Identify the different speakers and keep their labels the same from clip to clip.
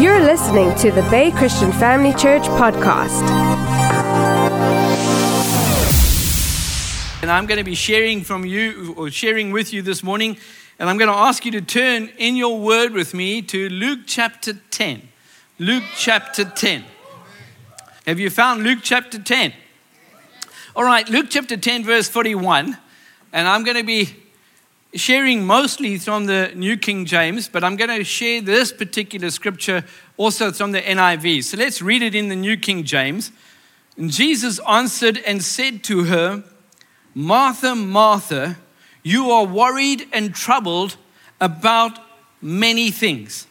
Speaker 1: You're listening to the Bay Christian Family Church podcast.
Speaker 2: And I'm going to be sharing from you or sharing with you this morning. And I'm going to ask you to turn in your word with me to Luke chapter 10. Luke chapter 10. Have you found Luke chapter 10? All right, Luke chapter 10, verse 41. And I'm going to be sharing mostly from the New King James, but I'm going to share this particular scripture also from the NIV. So let's read it in the New King James. And Jesus answered and said to her, Martha, Martha, you are worried and troubled about many things,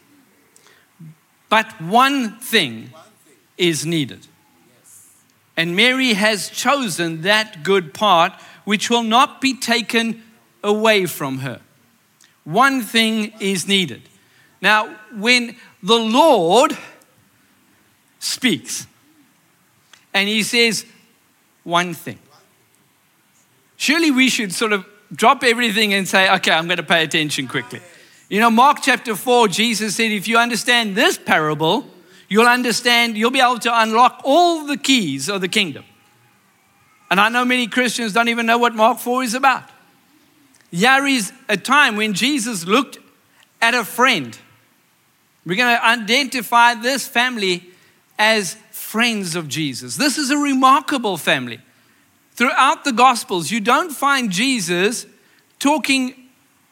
Speaker 2: but one thing is needed. And Mary has chosen that good part which will not be taken away from her. One thing is needed. Now, when the Lord speaks and he says one thing, surely we should sort of drop everything and say, okay, I'm going to pay attention quickly. You know, Mark chapter 4, Jesus said, if you understand this parable, you'll understand, you'll be able to unlock all the keys of the kingdom. And I know many Christians don't even know what Mark 4 is about. Here is a time when Jesus looked at a friend. We're going to identify this family as friends of Jesus. This is a remarkable family. Throughout the Gospels, you don't find Jesus talking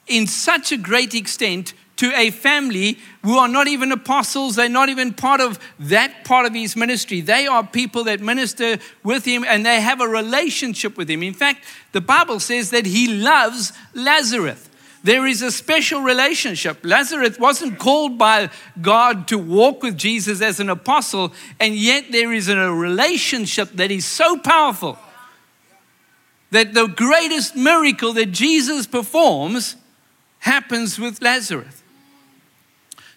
Speaker 2: in such a great extent to a family who are not even apostles, they're not even part of that part of his ministry. They are people that minister with him and they have a relationship with him. In fact, the Bible says that he loves Lazarus. There is a special relationship. Lazarus wasn't called by God to walk with Jesus as an apostle, and yet there is a relationship that is so powerful that the greatest miracle that Jesus performs happens with Lazarus.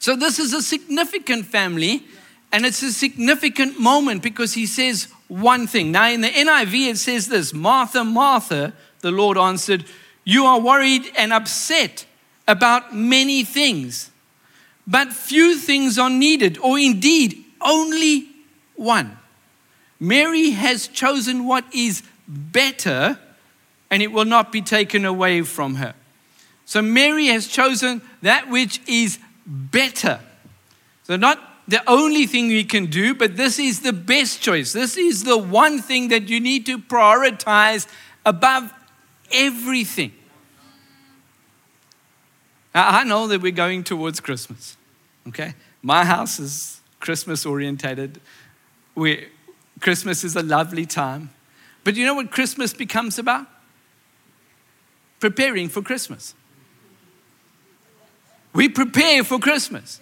Speaker 2: So, this is a significant family and it's a significant moment because he says one thing. Now, in the NIV, it says this Martha, Martha, the Lord answered, You are worried and upset about many things, but few things are needed, or indeed only one. Mary has chosen what is better, and it will not be taken away from her. So, Mary has chosen that which is better. So, not the only thing we can do, but this is the best choice. This is the one thing that you need to prioritize above everything. Now, I know that we're going towards Christmas, okay? My house is Christmas orientated. We, Christmas is a lovely time. But you know what Christmas becomes about? Preparing for Christmas. We prepare for Christmas.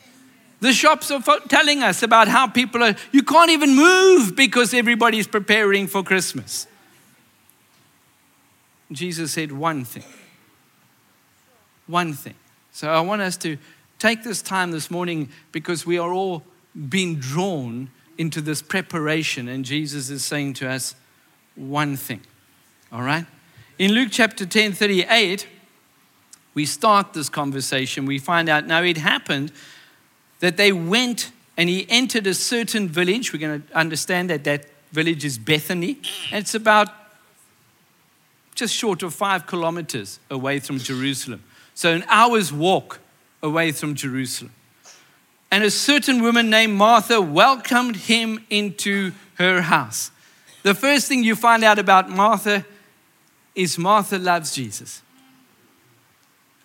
Speaker 2: The shops are telling us about how people are, you can't even move because everybody's preparing for Christmas. Jesus said one thing. One thing. So I want us to take this time this morning because we are all being drawn into this preparation, and Jesus is saying to us one thing. All right? In Luke chapter 10 38, we start this conversation, we find out now it happened that they went and he entered a certain village. We're going to understand that that village is Bethany. And it's about just short of five kilometers away from Jerusalem. So an hour's walk away from Jerusalem. And a certain woman named Martha welcomed him into her house. The first thing you find out about Martha is Martha loves Jesus.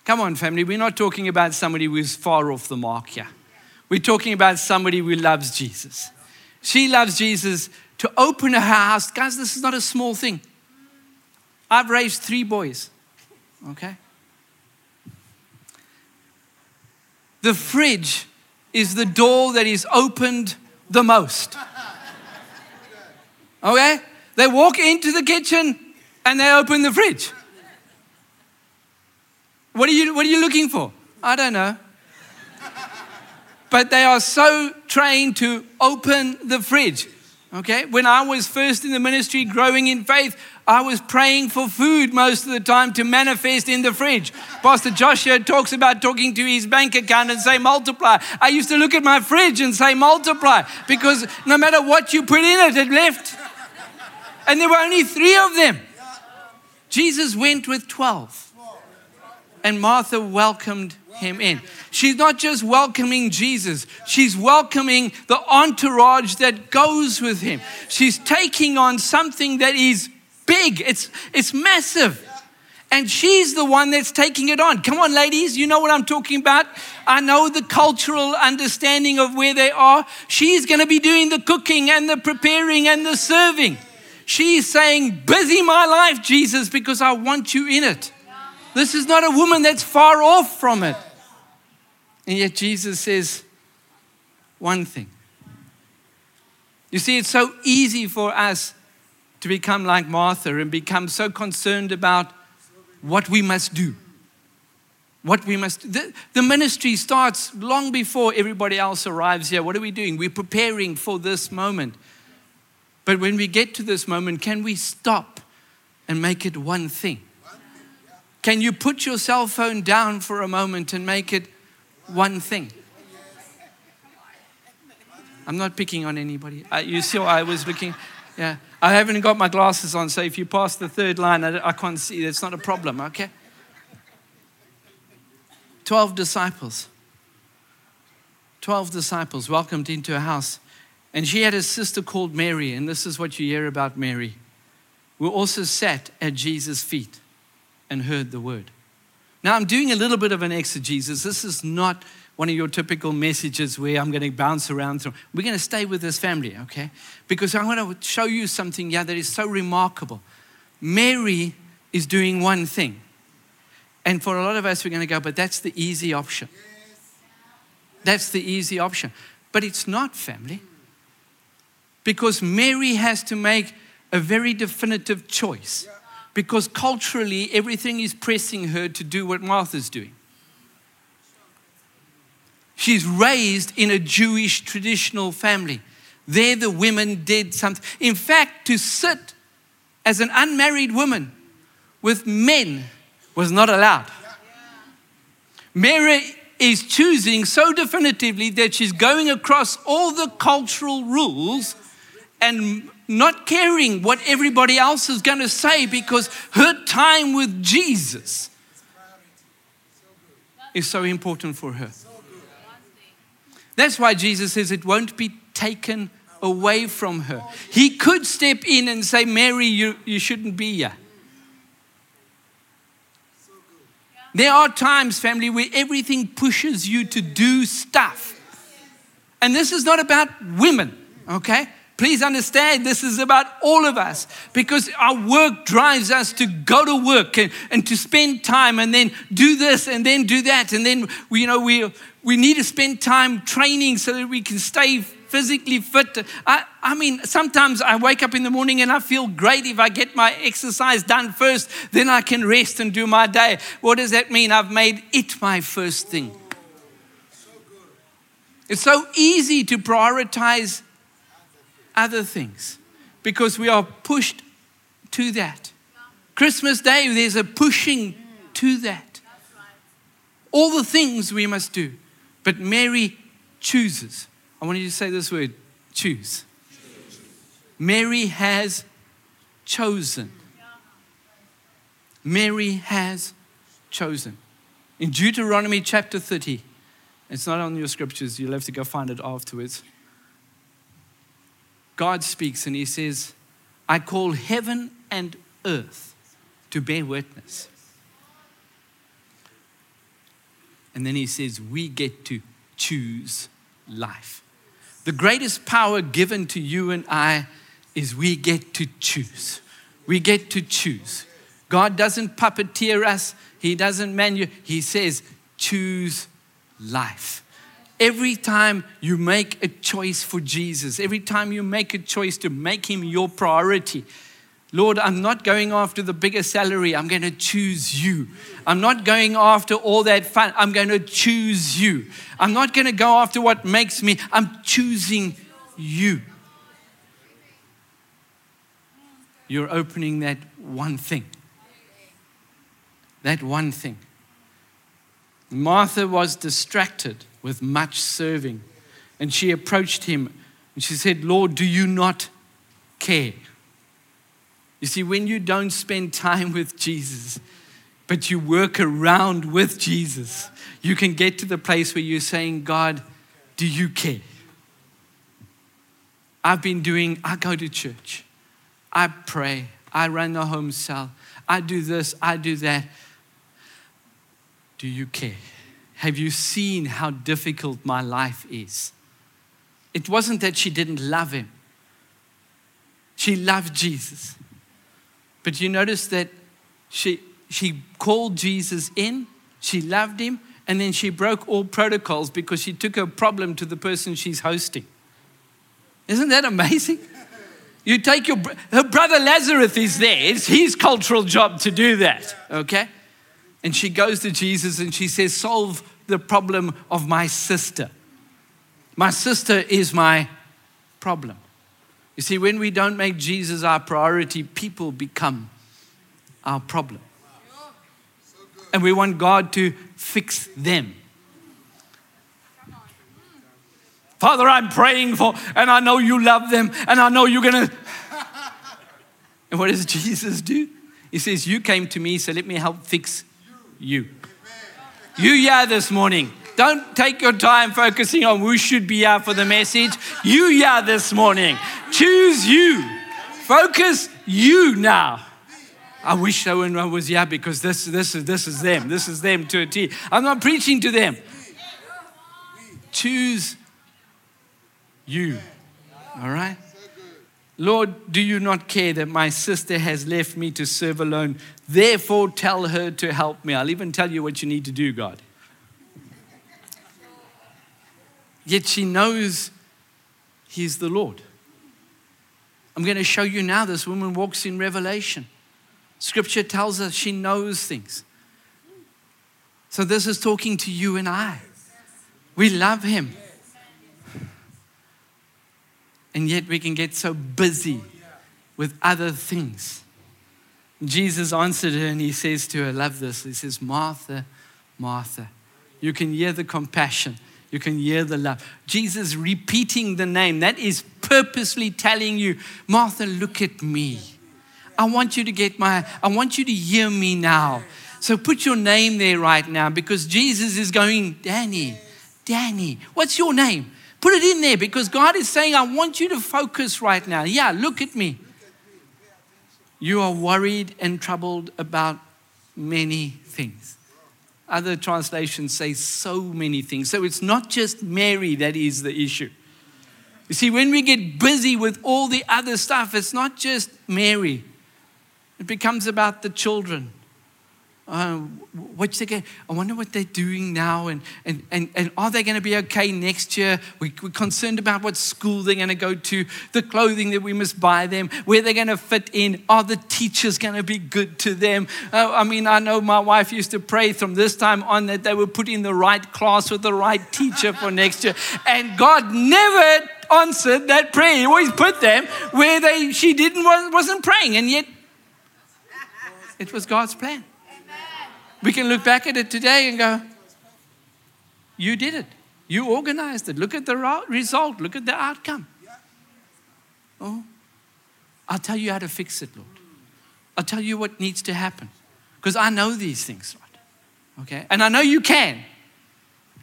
Speaker 2: Come on, family, we're not talking about somebody who's far off the mark here. We're talking about somebody who loves Jesus. She loves Jesus to open her house. Guys, this is not a small thing. I've raised three boys, okay? The fridge is the door that is opened the most. Okay? They walk into the kitchen and they open the fridge. What are you, what are you looking for? I don't know. But they are so trained to open the fridge. Okay? When I was first in the ministry, growing in faith, I was praying for food most of the time to manifest in the fridge. Pastor Joshua talks about talking to his bank account and say multiply. I used to look at my fridge and say multiply because no matter what you put in it, it left. And there were only three of them. Jesus went with 12. And Martha welcomed him in. She's not just welcoming Jesus, she's welcoming the entourage that goes with him. She's taking on something that is big, it's, it's massive. And she's the one that's taking it on. Come on, ladies, you know what I'm talking about. I know the cultural understanding of where they are. She's going to be doing the cooking and the preparing and the serving. She's saying, Busy my life, Jesus, because I want you in it. This is not a woman that's far off from it. And yet Jesus says one thing. You see, it's so easy for us to become like Martha and become so concerned about what we must do. What we must the, the ministry starts long before everybody else arrives here. What are we doing? We're preparing for this moment. But when we get to this moment, can we stop and make it one thing? Can you put your cell phone down for a moment and make it one thing? I'm not picking on anybody. I, you see, I was looking. Yeah, I haven't got my glasses on, so if you pass the third line, I, I can't see. It's not a problem. Okay. Twelve disciples. Twelve disciples welcomed into a house, and she had a sister called Mary, and this is what you hear about Mary. Who also sat at Jesus' feet and heard the word. Now, I'm doing a little bit of an exegesis. This is not one of your typical messages where I'm going to bounce around through. We're going to stay with this family, okay? Because I want to show you something yeah, that is so remarkable. Mary is doing one thing. And for a lot of us, we're going to go, but that's the easy option. That's the easy option. But it's not family. Because Mary has to make a very definitive choice because culturally everything is pressing her to do what Martha's doing. She's raised in a Jewish traditional family. There, the women did something. In fact, to sit as an unmarried woman with men was not allowed. Mary is choosing so definitively that she's going across all the cultural rules and not caring what everybody else is going to say because her time with Jesus is so important for her. That's why Jesus says it won't be taken away from her. He could step in and say, Mary, you, you shouldn't be here. There are times, family, where everything pushes you to do stuff. And this is not about women, okay? Please understand, this is about all of us because our work drives us to go to work and, and to spend time and then do this and then do that. And then, we, you know, we, we need to spend time training so that we can stay physically fit. I, I mean, sometimes I wake up in the morning and I feel great if I get my exercise done first, then I can rest and do my day. What does that mean? I've made it my first thing. It's so easy to prioritize other things because we are pushed to that. Christmas Day, there's a pushing to that. All the things we must do. But Mary chooses. I want you to say this word choose. Mary has chosen. Mary has chosen. In Deuteronomy chapter 30, it's not on your scriptures, you'll have to go find it afterwards. God speaks and he says, I call heaven and earth to bear witness. And then he says, We get to choose life. The greatest power given to you and I is we get to choose. We get to choose. God doesn't puppeteer us, He doesn't manu. He says, choose life. Every time you make a choice for Jesus, every time you make a choice to make Him your priority, Lord, I'm not going after the bigger salary. I'm going to choose you. I'm not going after all that fun. I'm going to choose you. I'm not going to go after what makes me. I'm choosing you. you're opening that one thing. That one thing. Martha was distracted with much serving, and she approached him and she said, Lord, do you not care? You see, when you don't spend time with Jesus, but you work around with Jesus, you can get to the place where you're saying, God, do you care? I've been doing, I go to church, I pray, I run the home cell, I do this, I do that. Do you care? Have you seen how difficult my life is? It wasn't that she didn't love him, she loved Jesus. But you notice that she, she called Jesus in, she loved him, and then she broke all protocols because she took her problem to the person she's hosting. Isn't that amazing? You take your her brother Lazarus is there. It's his cultural job to do that. Okay? And she goes to Jesus and she says, Solve the problem of my sister. My sister is my problem. You see, when we don't make Jesus our priority, people become our problem. And we want God to fix them. Father, I'm praying for, and I know you love them, and I know you're going to. And what does Jesus do? He says, You came to me, so let me help fix you. You, yeah, this morning. Don't take your time focusing on who should be here for the message. You, yeah, this morning. Choose you. Focus you now. I wish everyone was here because this, this, is, this is them. This is them to a T. I'm not preaching to them. Choose you. All right? Lord, do you not care that my sister has left me to serve alone? Therefore, tell her to help me. I'll even tell you what you need to do, God. Yet she knows He's the Lord. I'm going to show you now this woman walks in revelation. Scripture tells us she knows things. So, this is talking to you and I. We love Him. And yet, we can get so busy with other things. Jesus answered her and He says to her, Love this. He says, Martha, Martha. You can hear the compassion you can hear the love. Jesus repeating the name, that is purposely telling you, Martha, look at me. I want you to get my, I want you to hear me now. So put your name there right now because Jesus is going, Danny, Danny, what's your name? Put it in there because God is saying, I want you to focus right now. Yeah, look at me. You are worried and troubled about many things. Other translations say so many things. So it's not just Mary that is the issue. You see, when we get busy with all the other stuff, it's not just Mary, it becomes about the children uh, what's they going I wonder what they're doing now, and, and, and, and are they going to be okay next year? We, we're concerned about what school they're going to go to, the clothing that we must buy them, where they're going to fit in. Are the teachers going to be good to them? Uh, I mean, I know my wife used to pray from this time on that they were put in the right class with the right teacher for next year, and God never answered that prayer. He always put them where they she didn't wasn't praying, and yet it was God's plan. We can look back at it today and go, You did it. You organized it. Look at the result. Look at the outcome. Oh, I'll tell you how to fix it, Lord. I'll tell you what needs to happen. Because I know these things, right? Okay? And I know you can.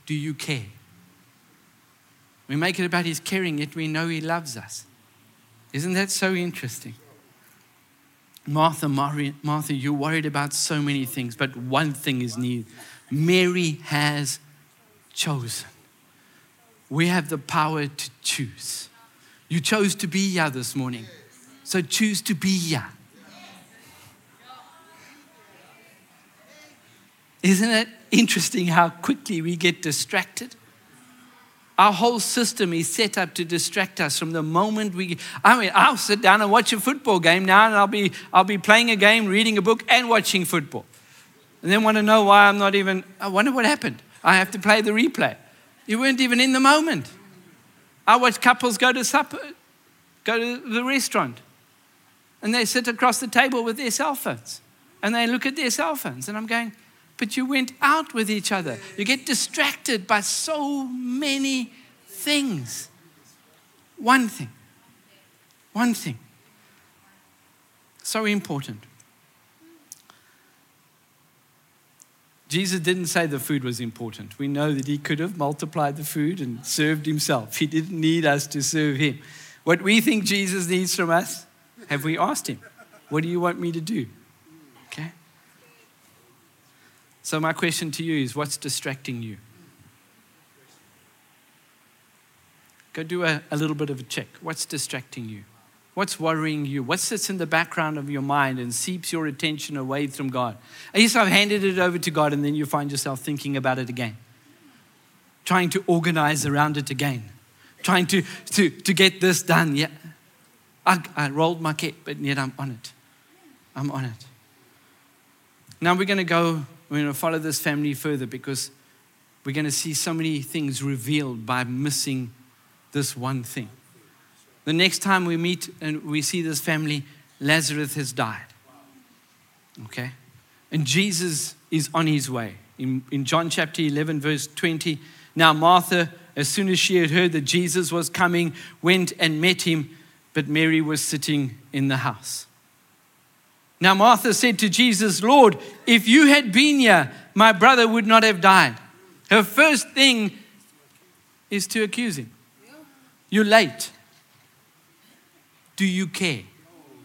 Speaker 2: Do you care? We make it about His caring, yet we know He loves us. Isn't that so interesting? Martha, Martha, you're worried about so many things, but one thing is needed. Mary has chosen. We have the power to choose. You chose to be here this morning, so choose to be here. Isn't it interesting how quickly we get distracted? Our whole system is set up to distract us from the moment we. I mean, I'll sit down and watch a football game now, and I'll be, I'll be playing a game, reading a book, and watching football. And then want to know why I'm not even. I wonder what happened. I have to play the replay. You weren't even in the moment. I watch couples go to supper, go to the restaurant. and they sit across the table with their cell phones and they look at their cell phones. And I'm going, but you went out with each other. You get distracted by so many things. One thing. One thing. So important. Jesus didn't say the food was important. We know that he could have multiplied the food and served himself. He didn't need us to serve him. What we think Jesus needs from us, have we asked him? What do you want me to do? Okay? So, my question to you is what's distracting you? Go do a, a little bit of a check. What's distracting you? What's worrying you? What sits in the background of your mind and seeps your attention away from God? I guess I've handed it over to God and then you find yourself thinking about it again, trying to organize around it again, trying to, to, to get this done. Yeah, I, I rolled my cape, but yet I'm on it. I'm on it. Now we're going to go, we're going to follow this family further because we're going to see so many things revealed by missing this one thing. The next time we meet and we see this family, Lazarus has died. Okay? And Jesus is on his way. In, in John chapter 11, verse 20, now Martha, as soon as she had heard that Jesus was coming, went and met him, but Mary was sitting in the house. Now Martha said to Jesus, Lord, if you had been here, my brother would not have died. Her first thing is to accuse him. You're late. Do you care?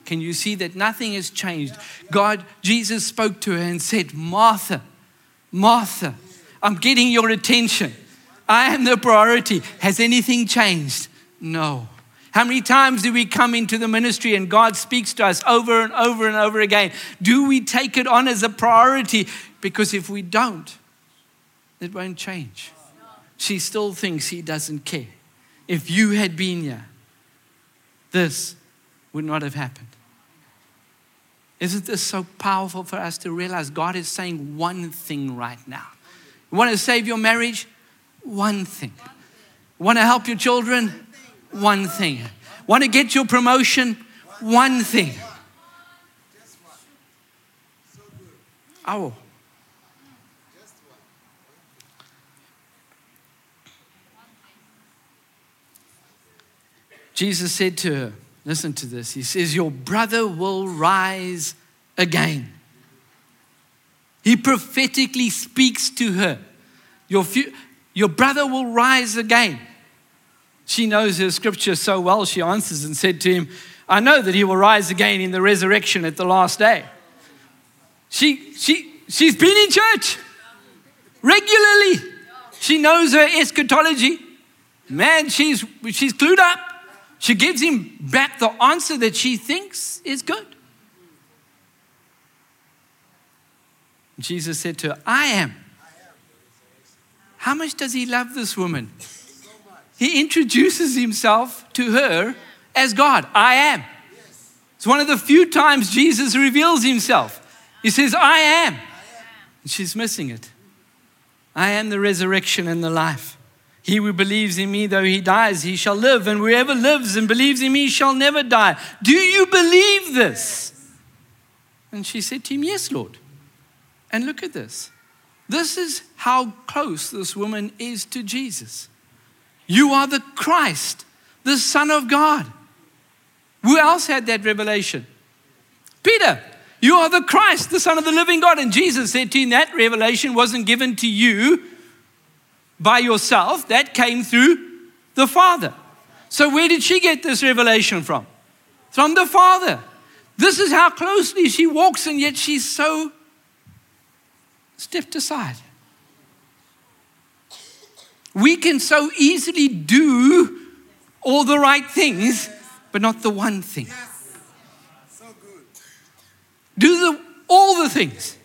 Speaker 2: Can you see that nothing has changed? God, Jesus spoke to her and said, Martha, Martha, I'm getting your attention. I am the priority. Has anything changed? No. How many times do we come into the ministry and God speaks to us over and over and over again? Do we take it on as a priority? Because if we don't, it won't change. She still thinks he doesn't care. If you had been here, this would not have happened. Isn't this so powerful for us to realize God is saying one thing right now? You want to save your marriage? One thing. Want to help your children? One thing. Want to get your promotion? One thing. Oh. Jesus said to her, Listen to this. He says, Your brother will rise again. He prophetically speaks to her. Your, fu- your brother will rise again. She knows her scripture so well, she answers and said to him, I know that he will rise again in the resurrection at the last day. She, she, she's been in church regularly. She knows her eschatology. Man, she's, she's clued up. She gives him back the answer that she thinks is good. Jesus said to her, I am. How much does he love this woman? He introduces himself to her as God. I am. It's one of the few times Jesus reveals himself. He says, I am. And she's missing it. I am the resurrection and the life. He who believes in me, though he dies, he shall live. And whoever lives and believes in me shall never die. Do you believe this? And she said to him, Yes, Lord. And look at this. This is how close this woman is to Jesus. You are the Christ, the Son of God. Who else had that revelation? Peter. You are the Christ, the Son of the living God. And Jesus said to him, That revelation wasn't given to you by yourself, that came through the Father. So, where did she get this revelation from? From the Father. This is how closely she walks, and yet she's so stepped aside. We can so easily do all the right things, but not the one thing. Do the, all the things,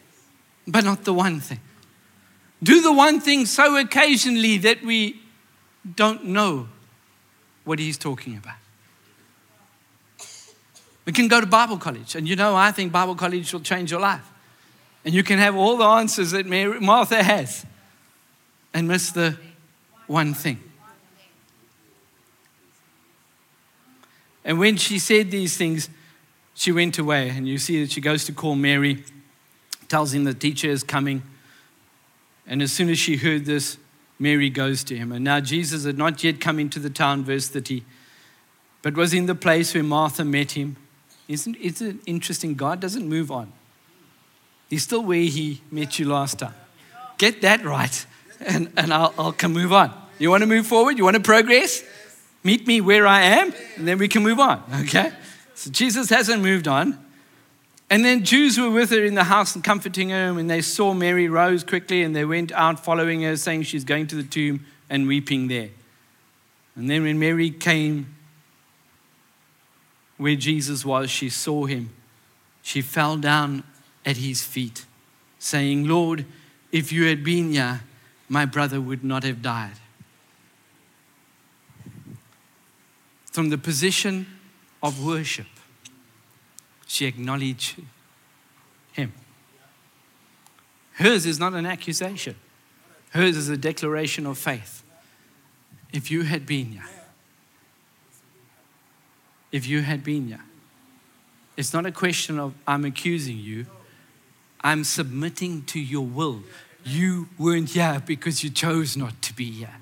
Speaker 2: but not the one thing do the one thing so occasionally that we don't know what he's talking about. We can go to Bible college, and you know, I think Bible college will change your life. And you can have all the answers that Mary, Martha has and miss the one thing. And when she said these things, she went away, and you see that she goes to call Mary, tells him the teacher is coming. And as soon as she heard this, Mary goes to him. And now Jesus had not yet come into the town, verse 30, but was in the place where Martha met him. Isn't, isn't it interesting? God doesn't move on. He's still where he met you last time. Get that right, and, and I'll, I'll can move on. You want to move forward? You want to progress? Meet me where I am, and then we can move on, okay? So Jesus hasn't moved on. And then Jews were with her in the house and comforting her, and they saw Mary rose quickly, and they went out following her, saying she's going to the tomb and weeping there. And then when Mary came where Jesus was, she saw him. She fell down at his feet, saying, Lord, if you had been here, my brother would not have died. From the position of worship, she acknowledged him. Hers is not an accusation, hers is a declaration of faith. If you had been here, if you had been here, it's not a question of I'm accusing you. I'm submitting to your will. You weren't here because you chose not to be here.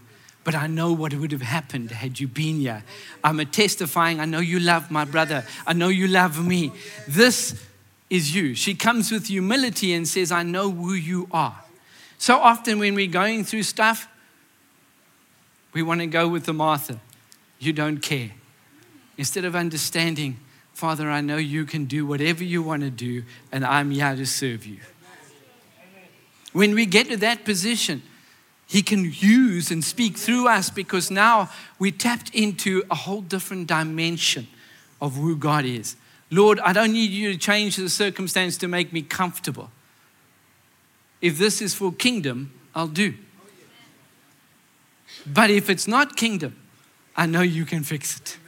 Speaker 2: But I know what would have happened had you been here. I'm a testifying, I know you love my brother. I know you love me. This is you. She comes with humility and says, I know who you are. So often when we're going through stuff, we want to go with the Martha. You don't care. Instead of understanding, Father, I know you can do whatever you want to do, and I'm here to serve you. When we get to that position, He can use and speak through us because now we tapped into a whole different dimension of who God is. Lord, I don't need you to change the circumstance to make me comfortable. If this is for kingdom, I'll do. But if it's not kingdom, I know you can fix it.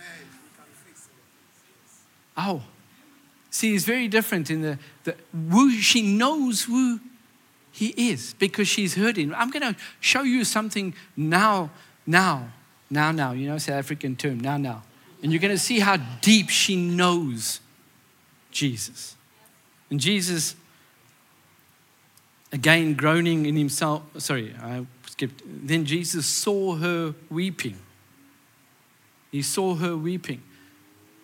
Speaker 2: Oh, see, it's very different in the, the who she knows who he is because she's heard him. I'm going to show you something now, now, now, now. You know, South African term, now, now. And you're going to see how deep she knows Jesus. And Jesus, again, groaning in himself, sorry, I skipped. Then Jesus saw her weeping. He saw her weeping.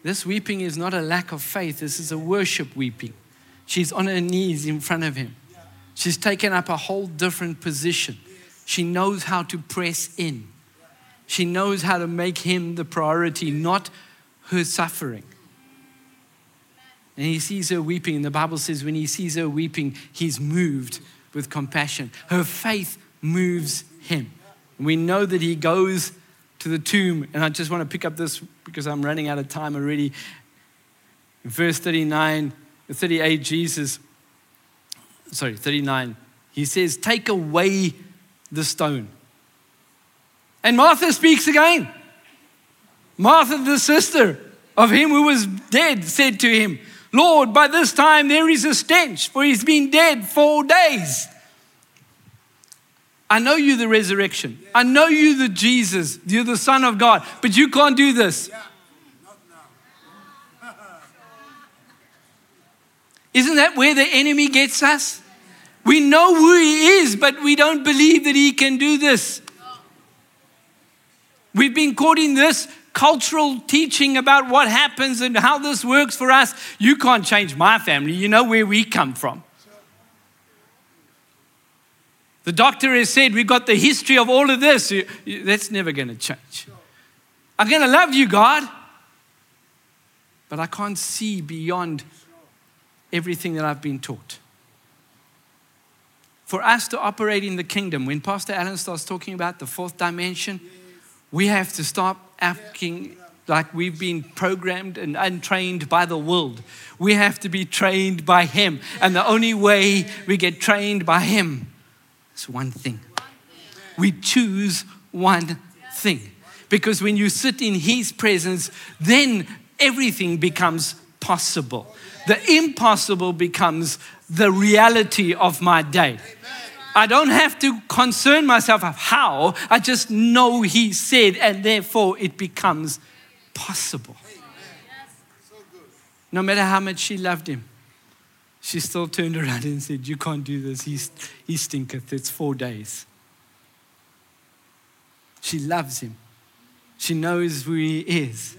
Speaker 2: This weeping is not a lack of faith, this is a worship weeping. She's on her knees in front of him. She's taken up a whole different position. She knows how to press in. She knows how to make him the priority, not her suffering. And he sees her weeping. And the Bible says when he sees her weeping, he's moved with compassion. Her faith moves him. And we know that he goes to the tomb. And I just want to pick up this because I'm running out of time already. In verse 39, 38, Jesus, sorry, 39, he says, Take away the stone. And Martha speaks again. Martha, the sister of him who was dead, said to him, Lord, by this time there is a stench, for he's been dead four days. I know you the resurrection. I know you the Jesus. You're the Son of God, but you can't do this. Isn't that where the enemy gets us? We know who he is, but we don't believe that he can do this. We've been caught in this cultural teaching about what happens and how this works for us. You can't change my family. You know where we come from. The doctor has said we've got the history of all of this. That's never going to change. I'm going to love you, God, but I can't see beyond everything that I've been taught. For us to operate in the kingdom, when Pastor Allen starts talking about the fourth dimension, we have to stop acting like we've been programmed and untrained by the world. We have to be trained by Him. And the only way we get trained by Him is one thing. We choose one thing. Because when you sit in His presence, then everything becomes possible. The impossible becomes the reality of my day. I don't have to concern myself of how, I just know He said, and therefore it becomes possible. No matter how much she loved him, she still turned around and said, You can't do this. He, he stinketh. It's four days. She loves him. She knows who he is.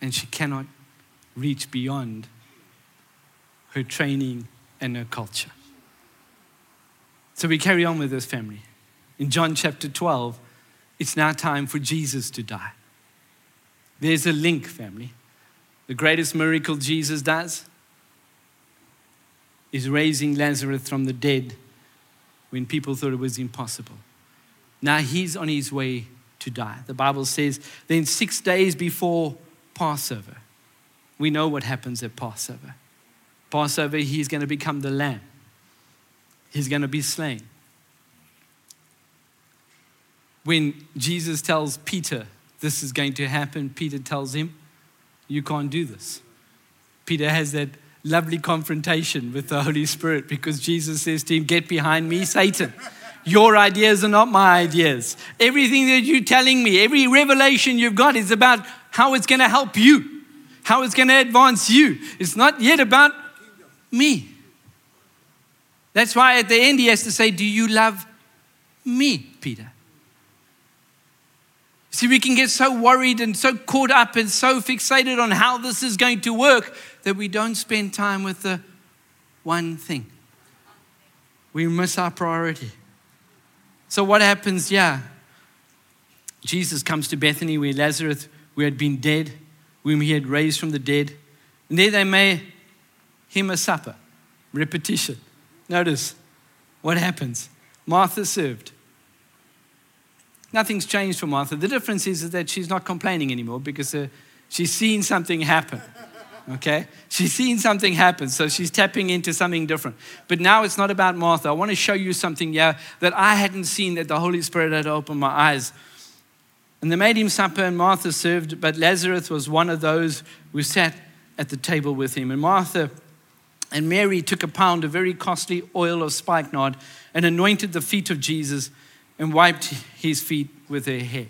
Speaker 2: And she cannot reach beyond her training and her culture. So we carry on with this family. In John chapter 12, it's now time for Jesus to die. There's a link, family. The greatest miracle Jesus does is raising Lazarus from the dead when people thought it was impossible. Now he's on his way to die. The Bible says, then six days before Passover, we know what happens at Passover. Passover, he's going to become the lamb, he's going to be slain. When Jesus tells Peter this is going to happen, Peter tells him, You can't do this. Peter has that lovely confrontation with the Holy Spirit because Jesus says to him, Get behind me, Satan. Your ideas are not my ideas. Everything that you're telling me, every revelation you've got is about how it's going to help you, how it's going to advance you. It's not yet about me. That's why at the end he has to say, Do you love me, Peter? See, we can get so worried and so caught up and so fixated on how this is going to work that we don't spend time with the one thing. We miss our priority. So, what happens? Yeah, Jesus comes to Bethany where Lazarus, who had been dead, whom he had raised from the dead. And there they made him a supper. Repetition. Notice what happens. Martha served. Nothing's changed for Martha. The difference is, that she's not complaining anymore because uh, she's seen something happen. Okay? She's seen something happen, so she's tapping into something different. But now it's not about Martha. I want to show you something yeah, that I hadn't seen that the Holy Spirit had opened my eyes. And they made him supper, and Martha served, but Lazarus was one of those who sat at the table with him. And Martha and Mary took a pound of very costly oil of spikenard and anointed the feet of Jesus and wiped his feet with her hair.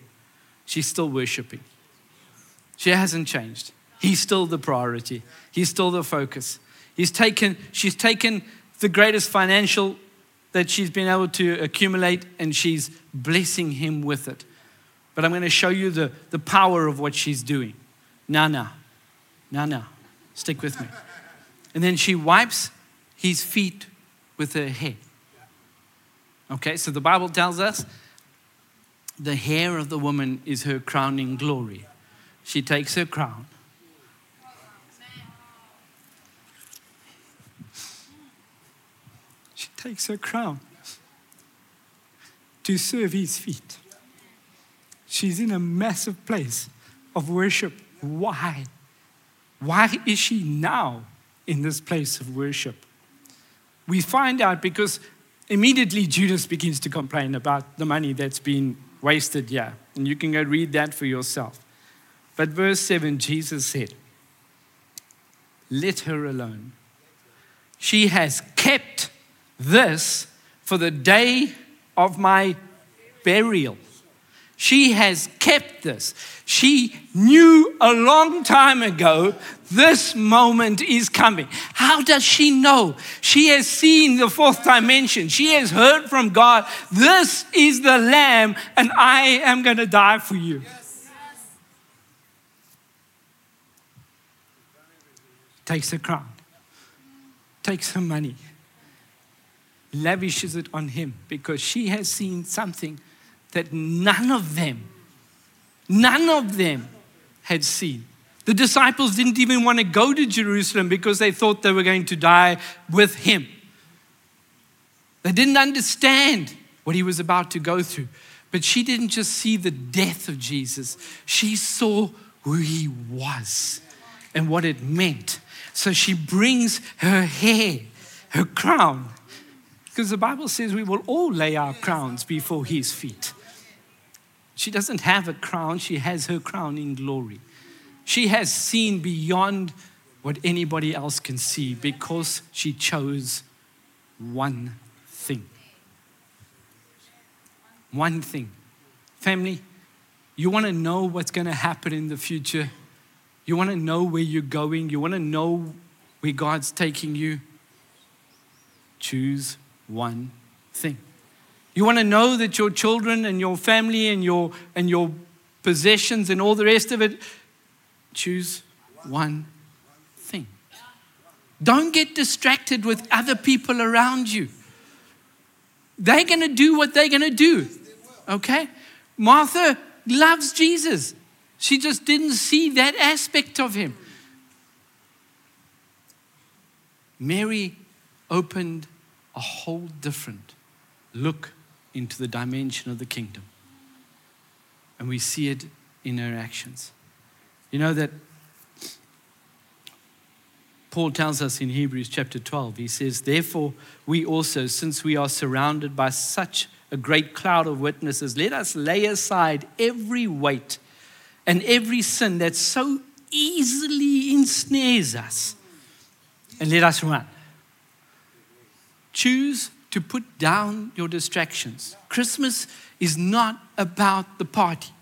Speaker 2: She's still worshiping. She hasn't changed. He's still the priority. He's still the focus. He's taken, she's taken the greatest financial that she's been able to accumulate and she's blessing him with it. But I'm going to show you the, the power of what she's doing. Now, now. Stick with me. And then she wipes his feet with her hair. Okay, so the Bible tells us the hair of the woman is her crowning glory. She takes her crown. Takes her crown to serve his feet. She's in a massive place of worship. Why? Why is she now in this place of worship? We find out because Immediately, Judas begins to complain about the money that's been wasted here. And you can go read that for yourself. But verse 7, Jesus said, Let her alone. She has kept this for the day of my burial. She has kept this. She knew a long time ago this moment is coming. How does she know? She has seen the fourth dimension. She has heard from God. This is the Lamb, and I am going to die for you. Takes her crown, takes her money, lavishes it on him because she has seen something that none of them, none of them had seen. The disciples didn't even want to go to Jerusalem because they thought they were going to die with him. They didn't understand what he was about to go through. But she didn't just see the death of Jesus, she saw who he was and what it meant. So she brings her hair, her crown, because the Bible says we will all lay our crowns before his feet. She doesn't have a crown, she has her crown in glory. She has seen beyond what anybody else can see because she chose one thing. One thing. Family, You want to know what's going to happen in the future? You want to know where you're going? You want to know where God's taking you? Choose one thing. You want to know that your children and your family and your, and your possessions and all the rest of it, choose one thing. Don't get distracted with other people around you. They're going to do what they're going to do. Okay? Martha loves Jesus. She just didn't see that aspect of him. Mary opened a whole different look into the dimension of the kingdom. And we see it in her actions. You know that Paul tells us in Hebrews chapter 12, he says, Therefore, we also, since we are surrounded by such a great cloud of witnesses, let us lay aside every weight and every sin that so easily ensnares us, and let us run. Choose to put down your distractions. Christmas is not about the party,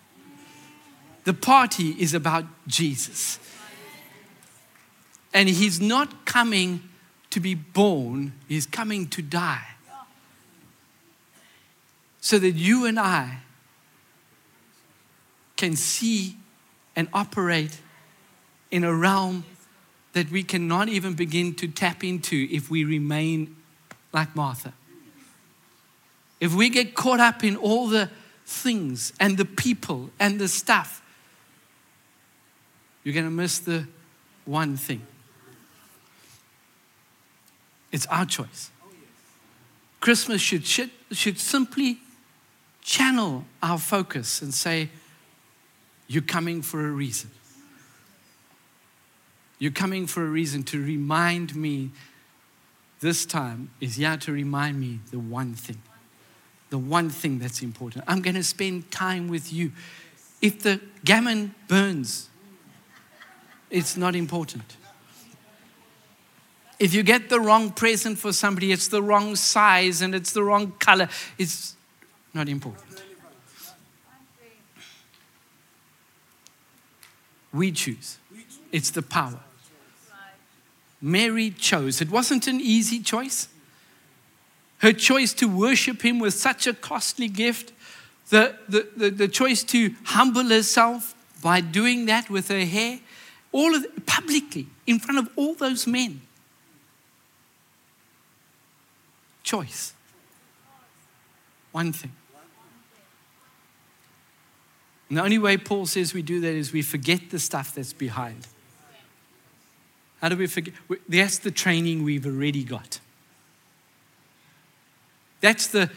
Speaker 2: the party is about Jesus. And He's not coming to be born, He's coming to die. So that you and I can see and operate in a realm that we cannot even begin to tap into if we remain like Martha. If we get caught up in all the things and the people and the stuff, you're going to miss the one thing. It's our choice. Christmas should, should, should simply channel our focus and say, You're coming for a reason. You're coming for a reason to remind me this time is here to remind me the one thing. The one thing that's important. I'm going to spend time with you. If the gammon burns, it's not important. If you get the wrong present for somebody, it's the wrong size and it's the wrong color, it's not important. We choose, it's the power. Mary chose. It wasn't an easy choice. Her choice to worship him with such a costly gift, the, the, the, the choice to humble herself by doing that with her hair, all of it, publicly in front of all those men. Choice. One thing. And the only way Paul says we do that is we forget the stuff that's behind. How do we forget? That's the training we've already got. That's the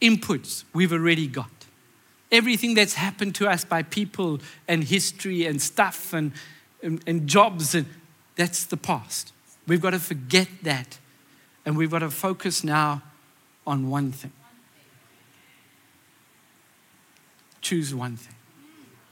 Speaker 2: inputs we've already got. Everything that's happened to us by people and history and stuff and, and, and jobs, and that's the past. We've got to forget that. And we've got to focus now on one thing. Choose one thing.